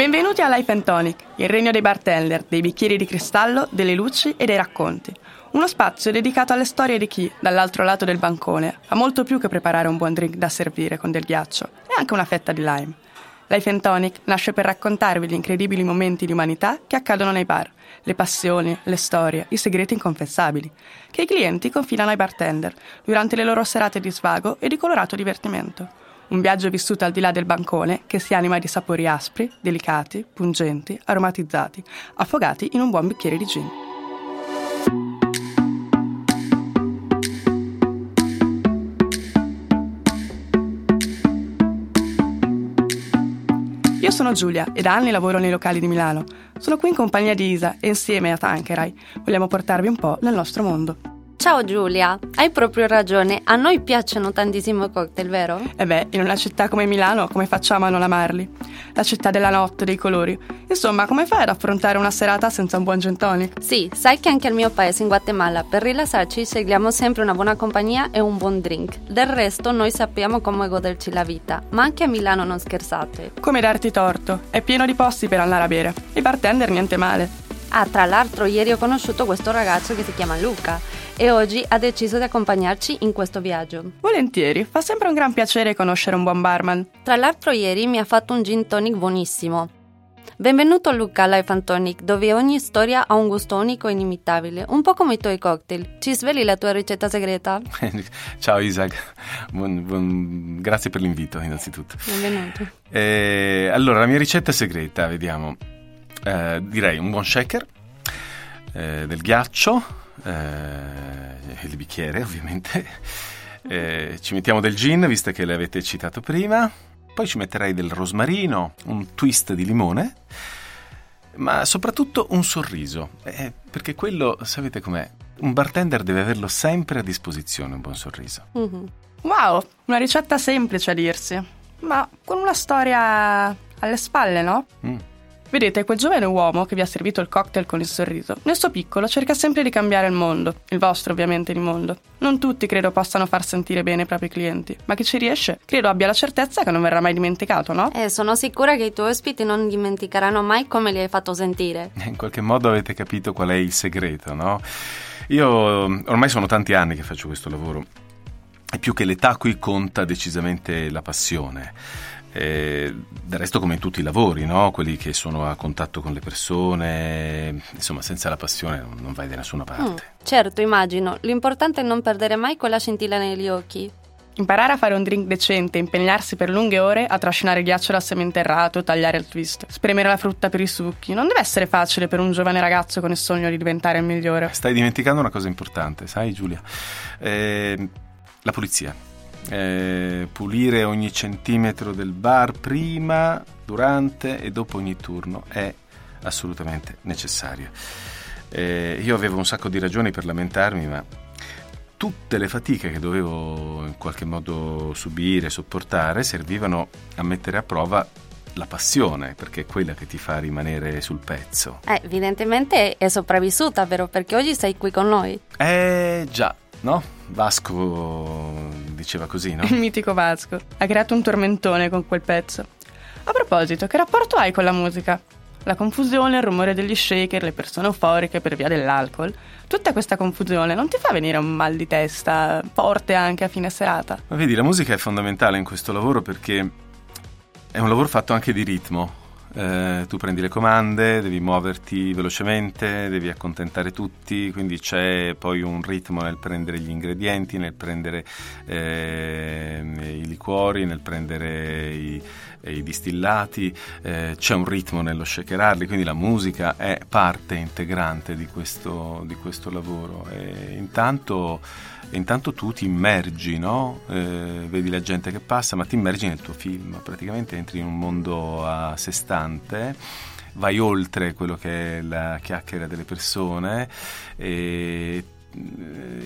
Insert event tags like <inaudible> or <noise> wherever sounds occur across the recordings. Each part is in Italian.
Benvenuti a Life and Tonic, il regno dei bartender, dei bicchieri di cristallo, delle luci e dei racconti. Uno spazio dedicato alle storie di chi, dall'altro lato del bancone, ha molto più che preparare un buon drink da servire con del ghiaccio e anche una fetta di lime. Life and Tonic nasce per raccontarvi gli incredibili momenti di umanità che accadono nei bar, le passioni, le storie, i segreti inconfessabili, che i clienti confidano ai bartender durante le loro serate di svago e di colorato divertimento. Un viaggio vissuto al di là del bancone che si anima di sapori aspri, delicati, pungenti, aromatizzati, affogati in un buon bicchiere di gin. Io sono Giulia e da anni lavoro nei locali di Milano. Sono qui in compagnia di Isa e insieme a Tankerai vogliamo portarvi un po' nel nostro mondo. Ciao Giulia, hai proprio ragione, a noi piacciono tantissimo i cocktail, vero? E beh, in una città come Milano come facciamo a non amarli? La città della notte, dei colori. Insomma, come fai ad affrontare una serata senza un buon gin tonic? Sì, sai che anche al mio paese in Guatemala per rilassarci scegliamo sempre una buona compagnia e un buon drink. Del resto noi sappiamo come goderci la vita, ma anche a Milano non scherzate. Come darti torto, è pieno di posti per andare a bere. I bartender niente male. Ah, tra l'altro ieri ho conosciuto questo ragazzo che si chiama Luca e oggi ha deciso di accompagnarci in questo viaggio. Volentieri, fa sempre un gran piacere conoscere un buon barman. Tra l'altro ieri mi ha fatto un gin tonic buonissimo. Benvenuto Luca Life and Tonic, dove ogni storia ha un gusto unico e inimitabile, un po' come i tuoi cocktail. Ci sveli la tua ricetta segreta? <laughs> Ciao Isaac, buon, buon... grazie per l'invito innanzitutto. Benvenuto. Eh, allora, la mia ricetta segreta, vediamo eh, direi un buon shaker, eh, del ghiaccio, eh, il bicchiere <laughs> ovviamente, eh, ci mettiamo del gin, visto che l'avete citato prima, poi ci metterei del rosmarino, un twist di limone, ma soprattutto un sorriso, eh, perché quello, sapete com'è, un bartender deve averlo sempre a disposizione, un buon sorriso. Mm-hmm. Wow, una ricetta semplice a dirsi, ma con una storia alle spalle, no? Mm. Vedete, quel giovane uomo che vi ha servito il cocktail con il sorriso, nel suo piccolo cerca sempre di cambiare il mondo, il vostro ovviamente il mondo. Non tutti credo possano far sentire bene i propri clienti, ma chi ci riesce credo abbia la certezza che non verrà mai dimenticato, no? Eh, sono sicura che i tuoi ospiti non dimenticheranno mai come li hai fatto sentire. In qualche modo avete capito qual è il segreto, no? Io ormai sono tanti anni che faccio questo lavoro e più che l'età qui conta decisamente la passione. Eh, del resto come in tutti i lavori, no? quelli che sono a contatto con le persone, insomma senza la passione non, non vai da nessuna parte. Mm, certo, immagino. L'importante è non perdere mai quella scintilla negli occhi. Imparare a fare un drink decente, impegnarsi per lunghe ore a trascinare ghiaccio dal sementerrato, tagliare il twist, spremere la frutta per i succhi. Non deve essere facile per un giovane ragazzo con il sogno di diventare il migliore. Stai dimenticando una cosa importante, sai Giulia? Eh, la pulizia eh, pulire ogni centimetro del bar prima, durante e dopo ogni turno è assolutamente necessario. Eh, io avevo un sacco di ragioni per lamentarmi, ma tutte le fatiche che dovevo in qualche modo subire, sopportare, servivano a mettere a prova la passione, perché è quella che ti fa rimanere sul pezzo. Eh, evidentemente è sopravvissuta, vero? Perché oggi sei qui con noi. Eh già, no? Vasco diceva così, no? <laughs> Il mitico Vasco. Ha creato un tormentone con quel pezzo. A proposito, che rapporto hai con la musica? La confusione, il rumore degli shaker, le persone euforiche per via dell'alcol. Tutta questa confusione non ti fa venire un mal di testa forte anche a fine serata? Ma vedi, la musica è fondamentale in questo lavoro perché è un lavoro fatto anche di ritmo eh, tu prendi le comande, devi muoverti velocemente, devi accontentare tutti, quindi c'è poi un ritmo nel prendere gli ingredienti, nel prendere eh, i liquori, nel prendere i, i distillati, eh, c'è un ritmo nello shakerarli, quindi la musica è parte integrante di questo, di questo lavoro. E intanto e intanto tu ti immergi, no? eh, vedi la gente che passa, ma ti immergi nel tuo film, praticamente entri in un mondo a sé stante vai oltre quello che è la chiacchiera delle persone e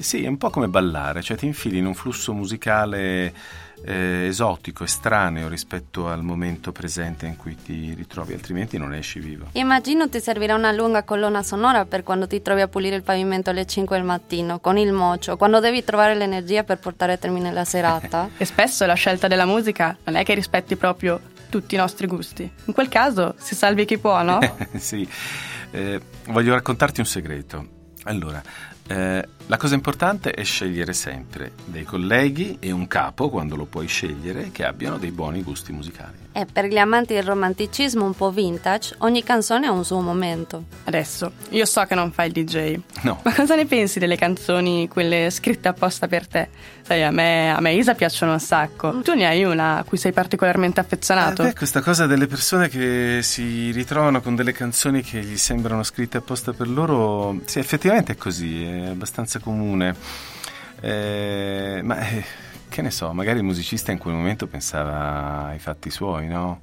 sì, è un po' come ballare, cioè ti infili in un flusso musicale eh, esotico, estraneo rispetto al momento presente in cui ti ritrovi, altrimenti non esci vivo. Immagino ti servirà una lunga colonna sonora per quando ti trovi a pulire il pavimento alle 5 del mattino, con il mocio, quando devi trovare l'energia per portare a termine la serata. <laughs> e spesso la scelta della musica non è che rispetti proprio tutti i nostri gusti. In quel caso si salvi chi può, no? <laughs> sì, eh, voglio raccontarti un segreto. Allora, eh, la cosa importante è scegliere sempre dei colleghi e un capo, quando lo puoi scegliere, che abbiano dei buoni gusti musicali. E per gli amanti del romanticismo un po' vintage, ogni canzone ha un suo momento. Adesso, io so che non fai il DJ. No. Ma cosa ne pensi delle canzoni, quelle scritte apposta per te? Sai, a me, a me Isa piacciono un sacco. Tu ne hai una a cui sei particolarmente affezionato? Eh beh, questa cosa delle persone che si ritrovano con delle canzoni che gli sembrano scritte apposta per loro, sì, effettivamente è così, è abbastanza comune. Eh, ma... Eh, che ne so, magari il musicista in quel momento pensava ai fatti suoi, no?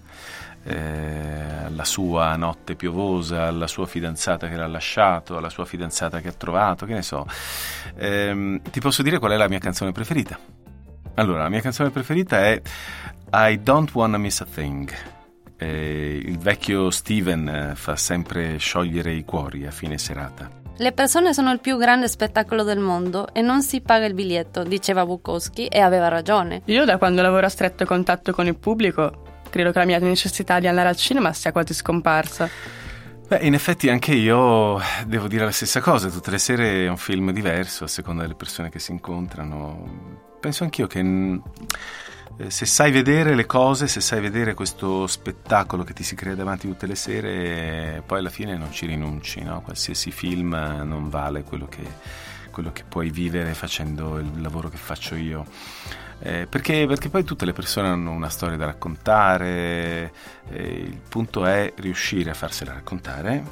Eh, alla sua notte piovosa, alla sua fidanzata che l'ha lasciato, alla sua fidanzata che ha trovato, che ne so. Eh, ti posso dire qual è la mia canzone preferita? Allora, la mia canzone preferita è I Don't Wanna Miss a Thing. Eh, il vecchio Steven eh, fa sempre sciogliere i cuori a fine serata. Le persone sono il più grande spettacolo del mondo e non si paga il biglietto, diceva Bukowski e aveva ragione. Io da quando lavoro a stretto contatto con il pubblico, credo che la mia necessità di andare al cinema sia quasi scomparsa. Beh, in effetti anche io devo dire la stessa cosa, tutte le sere è un film diverso a seconda delle persone che si incontrano. Penso anch'io che se sai vedere le cose, se sai vedere questo spettacolo che ti si crea davanti tutte le sere, poi alla fine non ci rinunci, no? qualsiasi film non vale quello che, quello che puoi vivere facendo il lavoro che faccio io. Eh, perché, perché, poi tutte le persone hanno una storia da raccontare, eh, il punto è riuscire a farsela raccontare,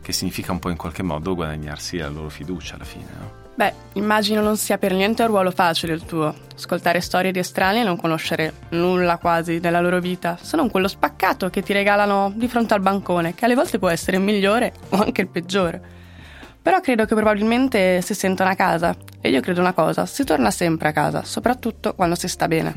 che significa un po' in qualche modo guadagnarsi la loro fiducia alla fine. No? Beh, immagino non sia per niente un ruolo facile il tuo. Ascoltare storie di estranei e non conoscere nulla quasi della loro vita, se non quello spaccato che ti regalano di fronte al bancone, che alle volte può essere il migliore o anche il peggiore. Però credo che probabilmente si sentono a casa. E io credo una cosa, si torna sempre a casa, soprattutto quando si sta bene.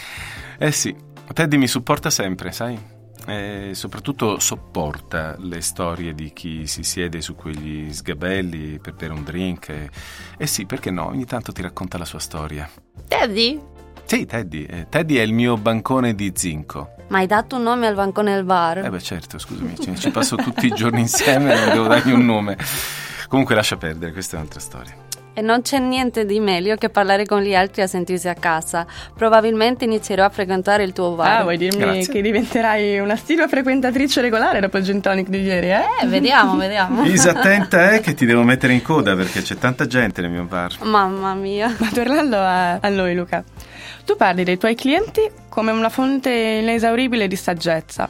<laughs> eh sì, Teddy mi supporta sempre, sai? E soprattutto sopporta le storie di chi si siede su quegli sgabelli per bere un drink. E, e sì, perché no, ogni tanto ti racconta la sua storia. Teddy? Sì, Teddy. Eh, Teddy è il mio bancone di zinco. Ma hai dato un nome al bancone del bar? Eh beh certo, scusami, ci, ci passo tutti i giorni insieme e non devo dargli un nome. Comunque lascia perdere, questa è un'altra storia. E non c'è niente di meglio che parlare con gli altri a sentirsi a casa. Probabilmente inizierò a frequentare il tuo bar. Ah, vuoi dirmi Grazie. che diventerai una stilua frequentatrice regolare dopo il gin tonic di ieri, eh? Eh, vediamo, vediamo. Isa, <laughs> attenta, eh, che ti devo mettere in coda perché c'è tanta gente nel mio bar. Mamma mia. Ma tornando a, a noi, Luca. Tu parli dei tuoi clienti come una fonte inesauribile di saggezza.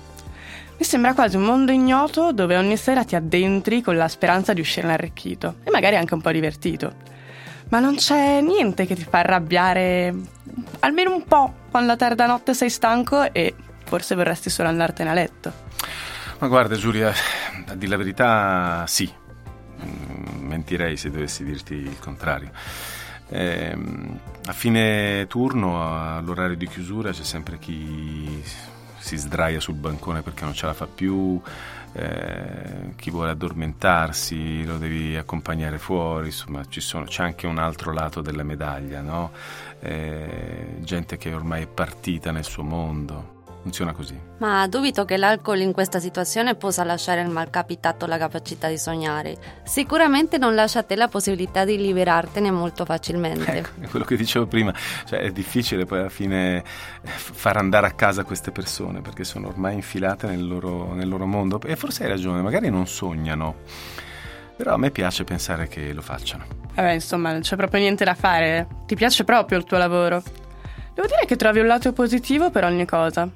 Mi sembra quasi un mondo ignoto dove ogni sera ti addentri con la speranza di uscirne arricchito e magari anche un po' divertito. Ma non c'è niente che ti fa arrabbiare almeno un po' quando a tarda notte sei stanco e forse vorresti solo andartene a letto. Ma guarda Giulia, a dire la verità sì, mm, mentirei se dovessi dirti il contrario. Eh, a fine turno, all'orario di chiusura, c'è sempre chi si sdraia sul bancone perché non ce la fa più, eh, chi vuole addormentarsi lo devi accompagnare fuori, insomma sono, c'è anche un altro lato della medaglia, no? eh, gente che ormai è partita nel suo mondo. Funziona così. Ma dubito che l'alcol in questa situazione possa lasciare al malcapitato la capacità di sognare. Sicuramente non lascia a te la possibilità di liberartene molto facilmente. Ecco, è quello che dicevo prima, cioè è difficile poi alla fine far andare a casa queste persone perché sono ormai infilate nel loro, nel loro mondo e forse hai ragione, magari non sognano. Però a me piace pensare che lo facciano. Vabbè, insomma, non c'è proprio niente da fare. Ti piace proprio il tuo lavoro. Devo dire che trovi un lato positivo per ogni cosa.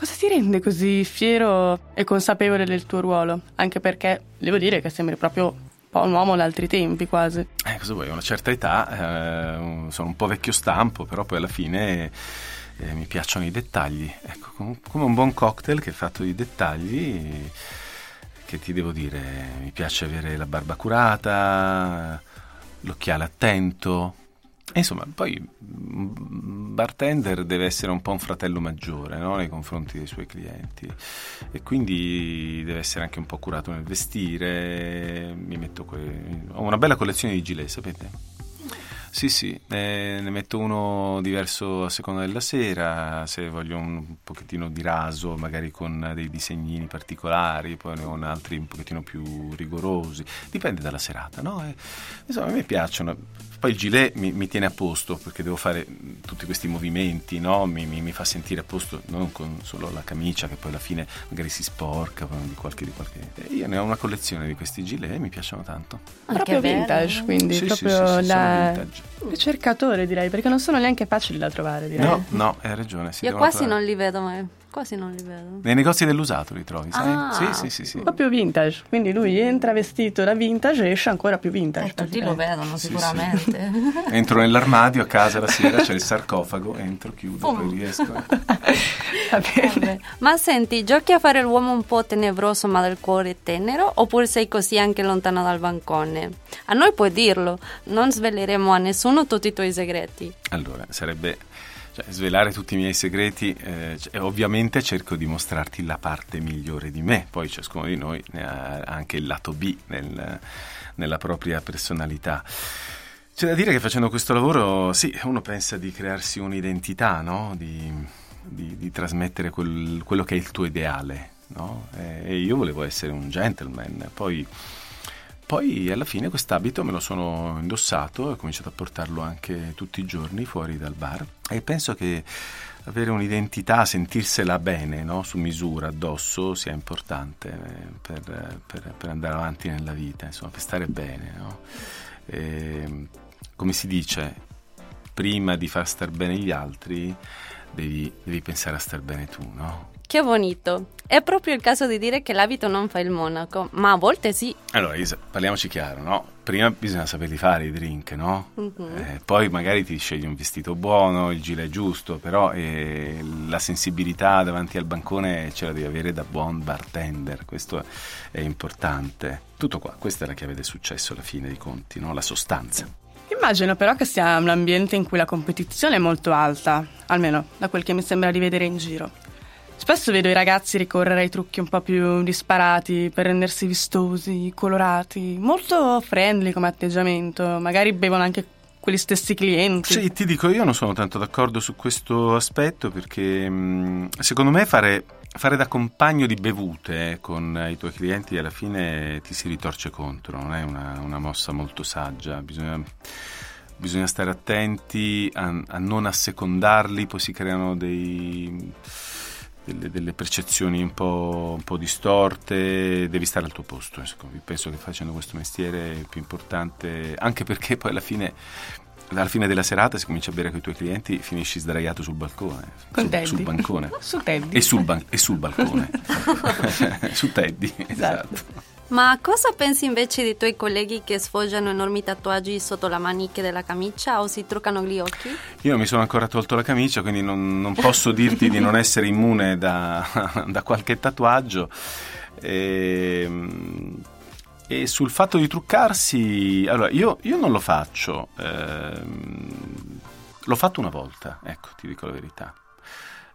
Cosa ti rende così fiero e consapevole del tuo ruolo? Anche perché devo dire che sembri proprio un po' un uomo d'altri tempi quasi. Eh, cosa vuoi? Una certa età, eh, sono un po' vecchio stampo, però poi alla fine eh, mi piacciono i dettagli. Ecco, come un buon cocktail che è fatto di dettagli, che ti devo dire, mi piace avere la barba curata, l'occhiale attento, insomma, poi un bartender deve essere un po' un fratello maggiore no? nei confronti dei suoi clienti e quindi deve essere anche un po' curato nel vestire. Que... Ho una bella collezione di gilet, sapete? Sì, sì, eh, ne metto uno diverso a seconda della sera, se voglio un pochettino di raso, magari con dei disegnini particolari, poi ne ho altri un pochettino più rigorosi, dipende dalla serata, no? E, insomma, a me piacciono. Poi il gilet mi, mi, tiene a posto perché devo fare tutti questi movimenti, no? mi, mi, mi, fa sentire a posto non con solo la camicia che poi alla fine magari si sporca di qualche, di qualche... Io ne ho una collezione di questi gilet e mi piacciono tanto. Ah, proprio vintage, quindi sì, proprio sì, sì, la... ricercatore direi, perché non sono neanche facili da trovare direi. No, no, hai ragione. Io quasi trovare. non li vedo mai. Quasi non li vedo. Nei negozi dell'usato li trovi, sai? Ah, sì, sì, sì, sì. Proprio vintage. Quindi lui entra vestito da vintage e esce ancora più vintage. Eh, tutti lo vedono sicuramente. Sì, sì. <laughs> entro nell'armadio a casa la sera, c'è il sarcofago, entro, chiudo, oh. poi riesco. ma senti, giochi a fare l'uomo un po' tenebroso ma del cuore tenero oppure sei così anche lontano dal bancone? A noi puoi dirlo, non sveleremo a nessuno tutti i tuoi segreti. Allora, sarebbe cioè, svelare tutti i miei segreti, eh, cioè, ovviamente cerco di mostrarti la parte migliore di me, poi ciascuno di noi ha anche il lato B nel, nella propria personalità. C'è da dire che facendo questo lavoro, sì, uno pensa di crearsi un'identità, no? di, di, di, trasmettere quel, quello che è il tuo ideale. No? E io volevo essere un gentleman, poi poi alla fine quest'abito me lo sono indossato e ho cominciato a portarlo anche tutti i giorni fuori dal bar e penso che avere un'identità, sentirsela bene, no? su misura, addosso, sia importante per, per, per, andare avanti nella vita, insomma, per stare bene. No? E, come si dice, prima di far star bene gli altri, devi, devi pensare a star bene tu, no? Che bonito. È proprio il caso di dire che l'abito non fa il monaco, ma a volte sì. Allora, Isa, parliamoci chiaro, no? Prima bisogna saperli fare i drink, no? Uh-huh. Eh, poi magari ti scegli un vestito buono, il gilet giusto, però eh, la sensibilità davanti al bancone ce la devi avere da buon bartender, questo è importante. Tutto qua, questa è la chiave del successo alla fine dei conti, no? La sostanza. Immagino però che sia un ambiente in cui la competizione è molto alta, almeno da quel che mi sembra di vedere in giro. Spesso vedo i ragazzi ricorrere ai trucchi un po' più disparati per rendersi vistosi, colorati, molto friendly come atteggiamento, magari bevono anche quegli stessi clienti. Sì, ti dico, io non sono tanto d'accordo su questo aspetto perché secondo me fare, fare, da compagno di bevute eh, con i tuoi clienti alla fine ti si ritorce contro, non è una, una mossa molto saggia, bisogna bisogna stare attenti a, a, non assecondarli, poi si creano dei, delle, delle percezioni un po', un po', distorte, devi stare al tuo posto. Penso che facendo questo mestiere è più importante, anche perché poi alla fine alla fine della serata si comincia a bere con i tuoi clienti finisci sdraiato sul balcone sul, sul, bancone <laughs> sul teddy e sul, ban- e sul balcone <laughs> <laughs> su teddy esatto. esatto. Ma cosa pensi invece dei tuoi colleghi che sfoggiano enormi tatuaggi sotto la manica della camicia o si truccano gli occhi? Io mi sono ancora tolto la camicia, quindi non, non posso dirti di non essere immune da, <laughs> da qualche tatuaggio. E, ehm, e, sul fatto di truccarsi, allora io, io non lo faccio, ehm, l'ho fatto una volta, ecco, ti dico la verità.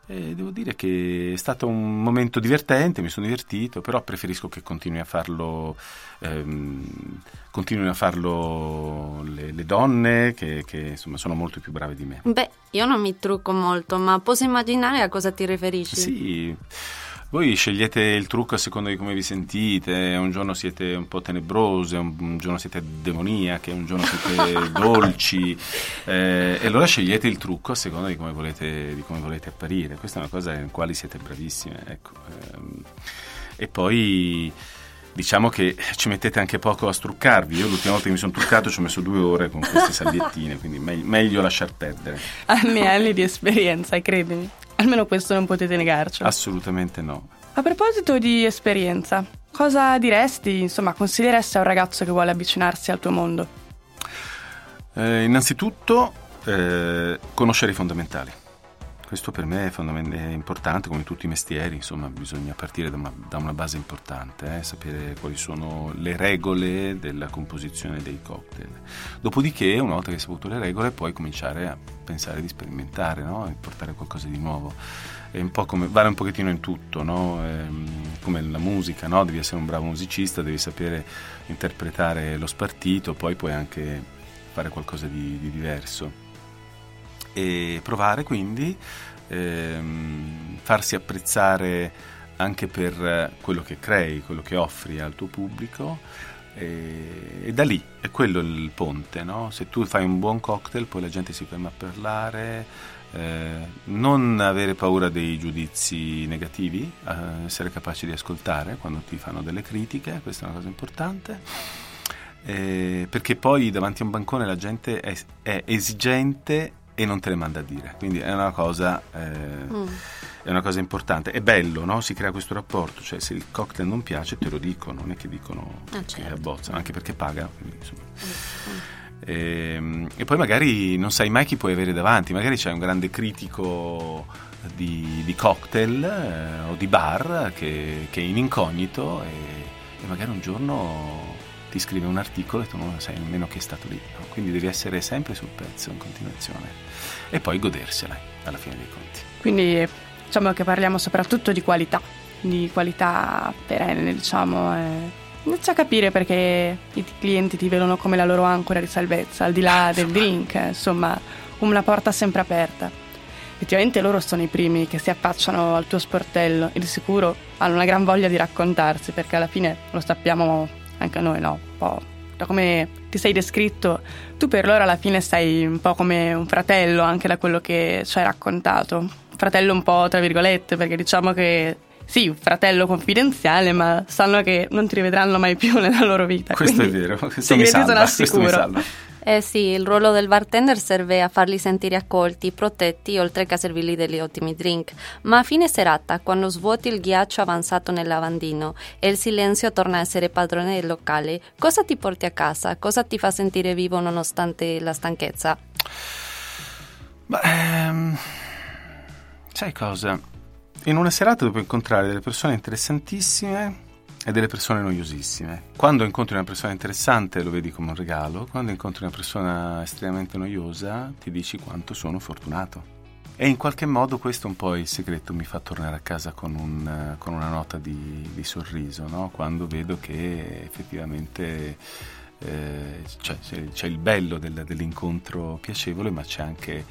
E devo dire che è stato un momento divertente, mi sono divertito, però preferisco che continui a farlo, ehm, continuino a farlo le, le donne che, che, insomma sono molto più brave di me. Beh, io non mi trucco molto, ma posso immaginare a cosa ti riferisci? Sì. Voi scegliete il trucco a seconda di come vi sentite, un giorno siete un po' tenebrose, un, giorno siete demoniache, un giorno siete <laughs> dolci, eh, e allora scegliete il trucco a seconda di come volete, di come volete apparire. Questa è una cosa in quale siete bravissime. Ecco. Ehm, e poi diciamo che ci mettete anche poco a struccarvi. Io l'ultima volta che mi sono truccato ci ho messo due ore con queste <laughs> salviettine, quindi meglio, meglio lasciar perdere. Anni e anni di esperienza, credimi. Almeno questo non potete negarcelo. Assolutamente no. A proposito di esperienza, cosa diresti, insomma, consiglieresti a un ragazzo che vuole avvicinarsi al tuo mondo? Eh, innanzitutto, eh, conoscere i fondamentali. Questo per me è, è, importante, come tutti i mestieri, insomma, bisogna partire da una, da una base importante, eh, sapere quali sono le regole della composizione dei cocktail. Dopodiché, una volta che hai saputo le regole, puoi cominciare a pensare di sperimentare, no? e portare qualcosa di nuovo. Un come, vale un pochettino in tutto, no? ehm, come la musica, no? devi essere un bravo musicista, devi sapere interpretare lo spartito, poi puoi anche fare qualcosa di, di diverso. E provare quindi, ehm, farsi apprezzare anche per quello che crei, quello che offri al tuo pubblico e, e, da lì è quello il ponte, no? se tu fai un buon cocktail poi la gente si ferma a parlare, eh, non avere paura dei giudizi negativi, eh, essere capaci di ascoltare quando ti fanno delle critiche, questa è una cosa importante, eh, perché poi davanti a un bancone la gente è, è, esigente e non te le manda a dire, quindi è una cosa... Eh, mm è una cosa importante. È bello, no? Si crea questo rapporto, cioè se il cocktail non piace te lo dicono, non è che dicono ah, certo. che abbozzano, anche perché paga. Quindi, mm. e, ehm, e, poi magari non sai mai chi puoi avere davanti, magari c'è un grande critico di, di cocktail eh, o di bar che, che, è in incognito e, e, magari un giorno ti scrive un articolo e tu non sai nemmeno che è stato lì. No? Quindi devi essere sempre sul pezzo in continuazione e poi godersela alla fine dei conti. Quindi diciamo che parliamo soprattutto di qualità, di qualità perenne, diciamo. Eh. Inizia a capire perché i clienti ti vedono come la loro ancora di salvezza, al di là <laughs> del drink, insomma, una porta sempre aperta. Effettivamente loro sono i primi che si affacciano al tuo sportello e di sicuro hanno una gran voglia di raccontarsi, perché alla fine lo sappiamo anche noi, no? Un po' da come ti sei descritto, tu per loro alla fine sei un po' come un fratello anche da quello che ci hai raccontato fratello un po' tra virgolette, perché diciamo che sì, un fratello confidenziale, ma sanno che non ti rivedranno mai più <laughs> nella loro vita. Questo è vero, questo mi salva, questo mi salva. Eh sì, il ruolo del bartender serve a farli sentire accolti, protetti, oltre che a servirli degli ottimi drink. Ma a fine serata, quando svuoti il ghiaccio avanzato nel lavandino e il silenzio torna a essere padrone del locale, cosa ti porti a casa? Cosa ti fa sentire vivo nonostante la stanchezza? Beh, ehm Sai cosa? In una serata puoi incontrare delle persone interessantissime e delle persone noiosissime. Quando incontri una persona interessante lo vedi come un regalo, quando incontri una persona estremamente noiosa ti dici quanto sono fortunato. E in qualche modo questo è un po' il segreto, mi fa tornare a casa con, un, con una nota di, di sorriso, no? quando vedo che effettivamente eh, c'è, c'è, il bello del, dell'incontro piacevole, ma c'è anche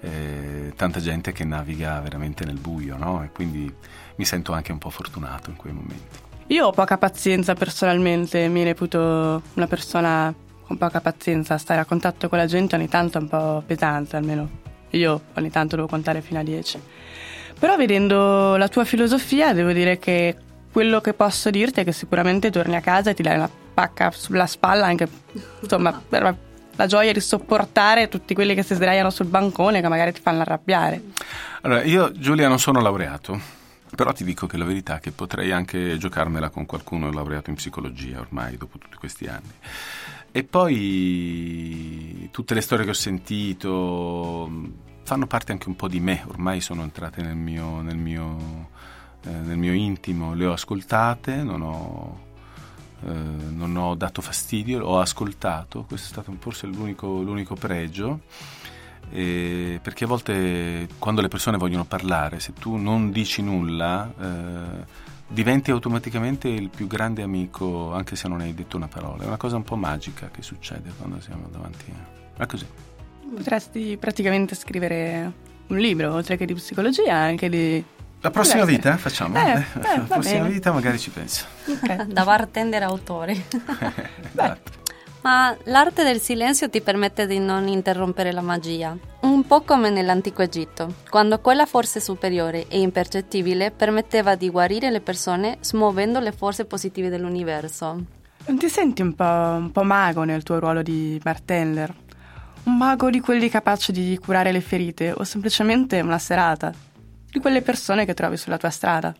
eh, tanta gente che naviga veramente nel buio, no? E quindi mi sento anche un po' fortunato in quei momenti. Io ho poca pazienza personalmente, mi reputo una persona con poca pazienza, stare a contatto con la gente ogni tanto è un po' pesante, almeno io ogni tanto devo contare fino a 10. Però vedendo la tua filosofia devo dire che quello che posso dirti è che sicuramente torni a casa e ti dai una pacca sulla spalla anche insomma per la gioia di sopportare tutti quelli che si sdraiano sul bancone che magari ti fanno arrabbiare. Allora, io Giulia non sono laureato, però ti dico che la verità è che potrei anche giocarmela con qualcuno laureato in psicologia ormai dopo tutti questi anni. E poi tutte le storie che ho sentito fanno parte anche un po' di me, ormai sono entrate nel mio, nel mio, eh, nel mio intimo, le ho ascoltate, non ho eh, non ho dato fastidio, ho ascoltato, questo è stato forse l'unico, l'unico pregio, eh, perché a volte quando le persone vogliono parlare, se tu non dici nulla, eh, diventi automaticamente il più grande amico anche se non hai detto una parola. È una cosa un po' magica che succede quando siamo davanti a... È così. Potresti praticamente scrivere un libro, oltre che di psicologia, anche di la prossima vita facciamo? Eh, <laughs> eh, la prossima bene. vita magari ci penso. Okay. da bartender autore. <laughs> esatto. Ma l'arte del silenzio ti permette di non interrompere la magia, un po' come nell'antico Egitto, quando quella forza superiore e impercettibile permetteva di guarire le persone smuovendo le forze positive dell'universo. Non ti senti un po', un po' mago nel tuo ruolo di bartender? Un mago di quelli capaci di curare le ferite o semplicemente una serata? di quelle persone che trovi sulla tua strada.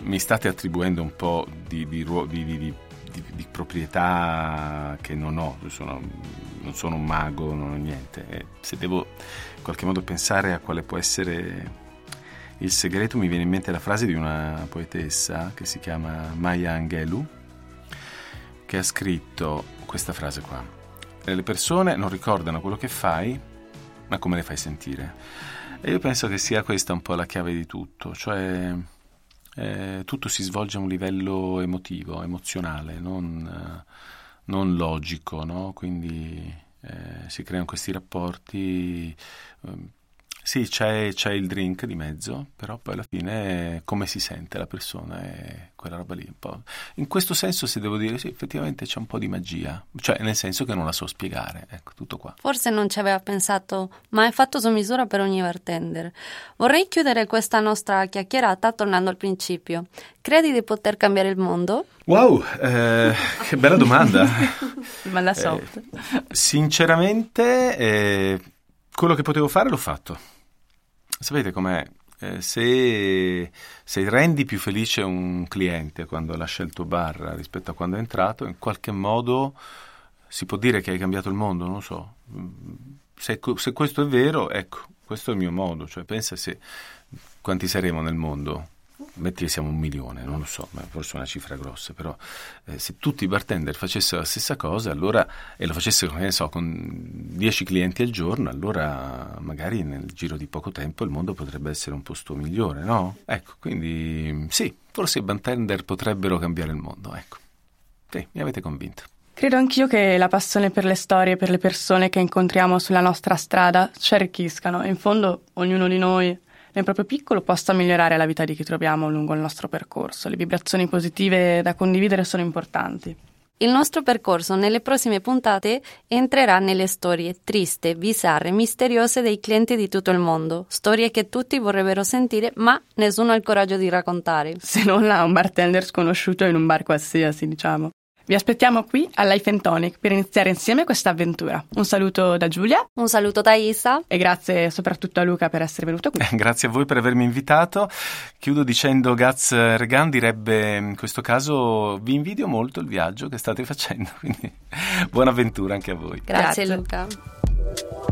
Mi state attribuendo un po' di, di, di, di proprietà che non ho, sono, non sono un mago, non ho niente. E se devo in qualche modo pensare a quale può essere il segreto, mi viene in mente la frase di una poetessa che si chiama Maya Angelou, che ha scritto questa frase qua. Le persone non ricordano quello che fai, ma come le fai sentire. E io penso che sia questa un po' la chiave di tutto, cioè eh, tutto si svolge a un livello emotivo, emozionale, non, eh, non logico, no? quindi eh, si creano questi rapporti. Sì, c'è, c'è, il drink di mezzo, però poi alla fine come si sente la persona è quella roba lì. In questo senso, se devo dire, sì, effettivamente c'è un po' di magia, cioè nel senso che non la so spiegare, ecco, tutto qua. Forse non ci aveva pensato, ma è fatto su misura per ogni bartender. Vorrei chiudere questa nostra chiacchierata tornando al principio. Credi di poter cambiare il mondo? Wow, eh, che bella domanda. <laughs> Domanda soft. Eh, sinceramente, eh, quello che potevo fare l'ho fatto sapete com'è? Eh, se, se, rendi più felice un cliente quando lascia il tuo bar rispetto a quando è entrato, in qualche modo si può dire che hai cambiato il mondo, non so. Se, se questo è vero, ecco, questo è il mio modo, cioè pensa se quanti saremo nel mondo metti che siamo un milione, non lo so, forse una cifra grossa, però eh, se tutti i bartender facessero la stessa cosa allora, e lo facessero so, con 10 clienti al giorno, allora magari nel giro di poco tempo il mondo potrebbe essere un posto migliore, no? Ecco, quindi sì, forse i bartender potrebbero cambiare il mondo, ecco. Sì, mi avete convinto. Credo anch'io che la passione per le storie, per le persone che incontriamo sulla nostra strada ci arricchiscano. In fondo ognuno di noi nel proprio piccolo possa migliorare la vita di chi troviamo lungo il nostro percorso. Le vibrazioni positive da condividere sono importanti. Il nostro percorso nelle prossime puntate entrerà nelle storie triste, bizzarre, misteriose dei clienti di tutto il mondo, storie che tutti vorrebbero sentire ma nessuno ha il coraggio di raccontare. Se non a un bartender sconosciuto in un bar qualsiasi, diciamo. Vi aspettiamo qui a Life and Tonic per iniziare insieme questa avventura. Un saluto da Giulia. Un saluto da Isa. E grazie soprattutto a Luca per essere venuto qui. <laughs> grazie a voi per avermi invitato. Chiudo dicendo Gaz Regan direbbe in questo caso vi invidio molto il viaggio che state facendo, <laughs> quindi buona avventura anche a voi. Grazie, grazie. Luca.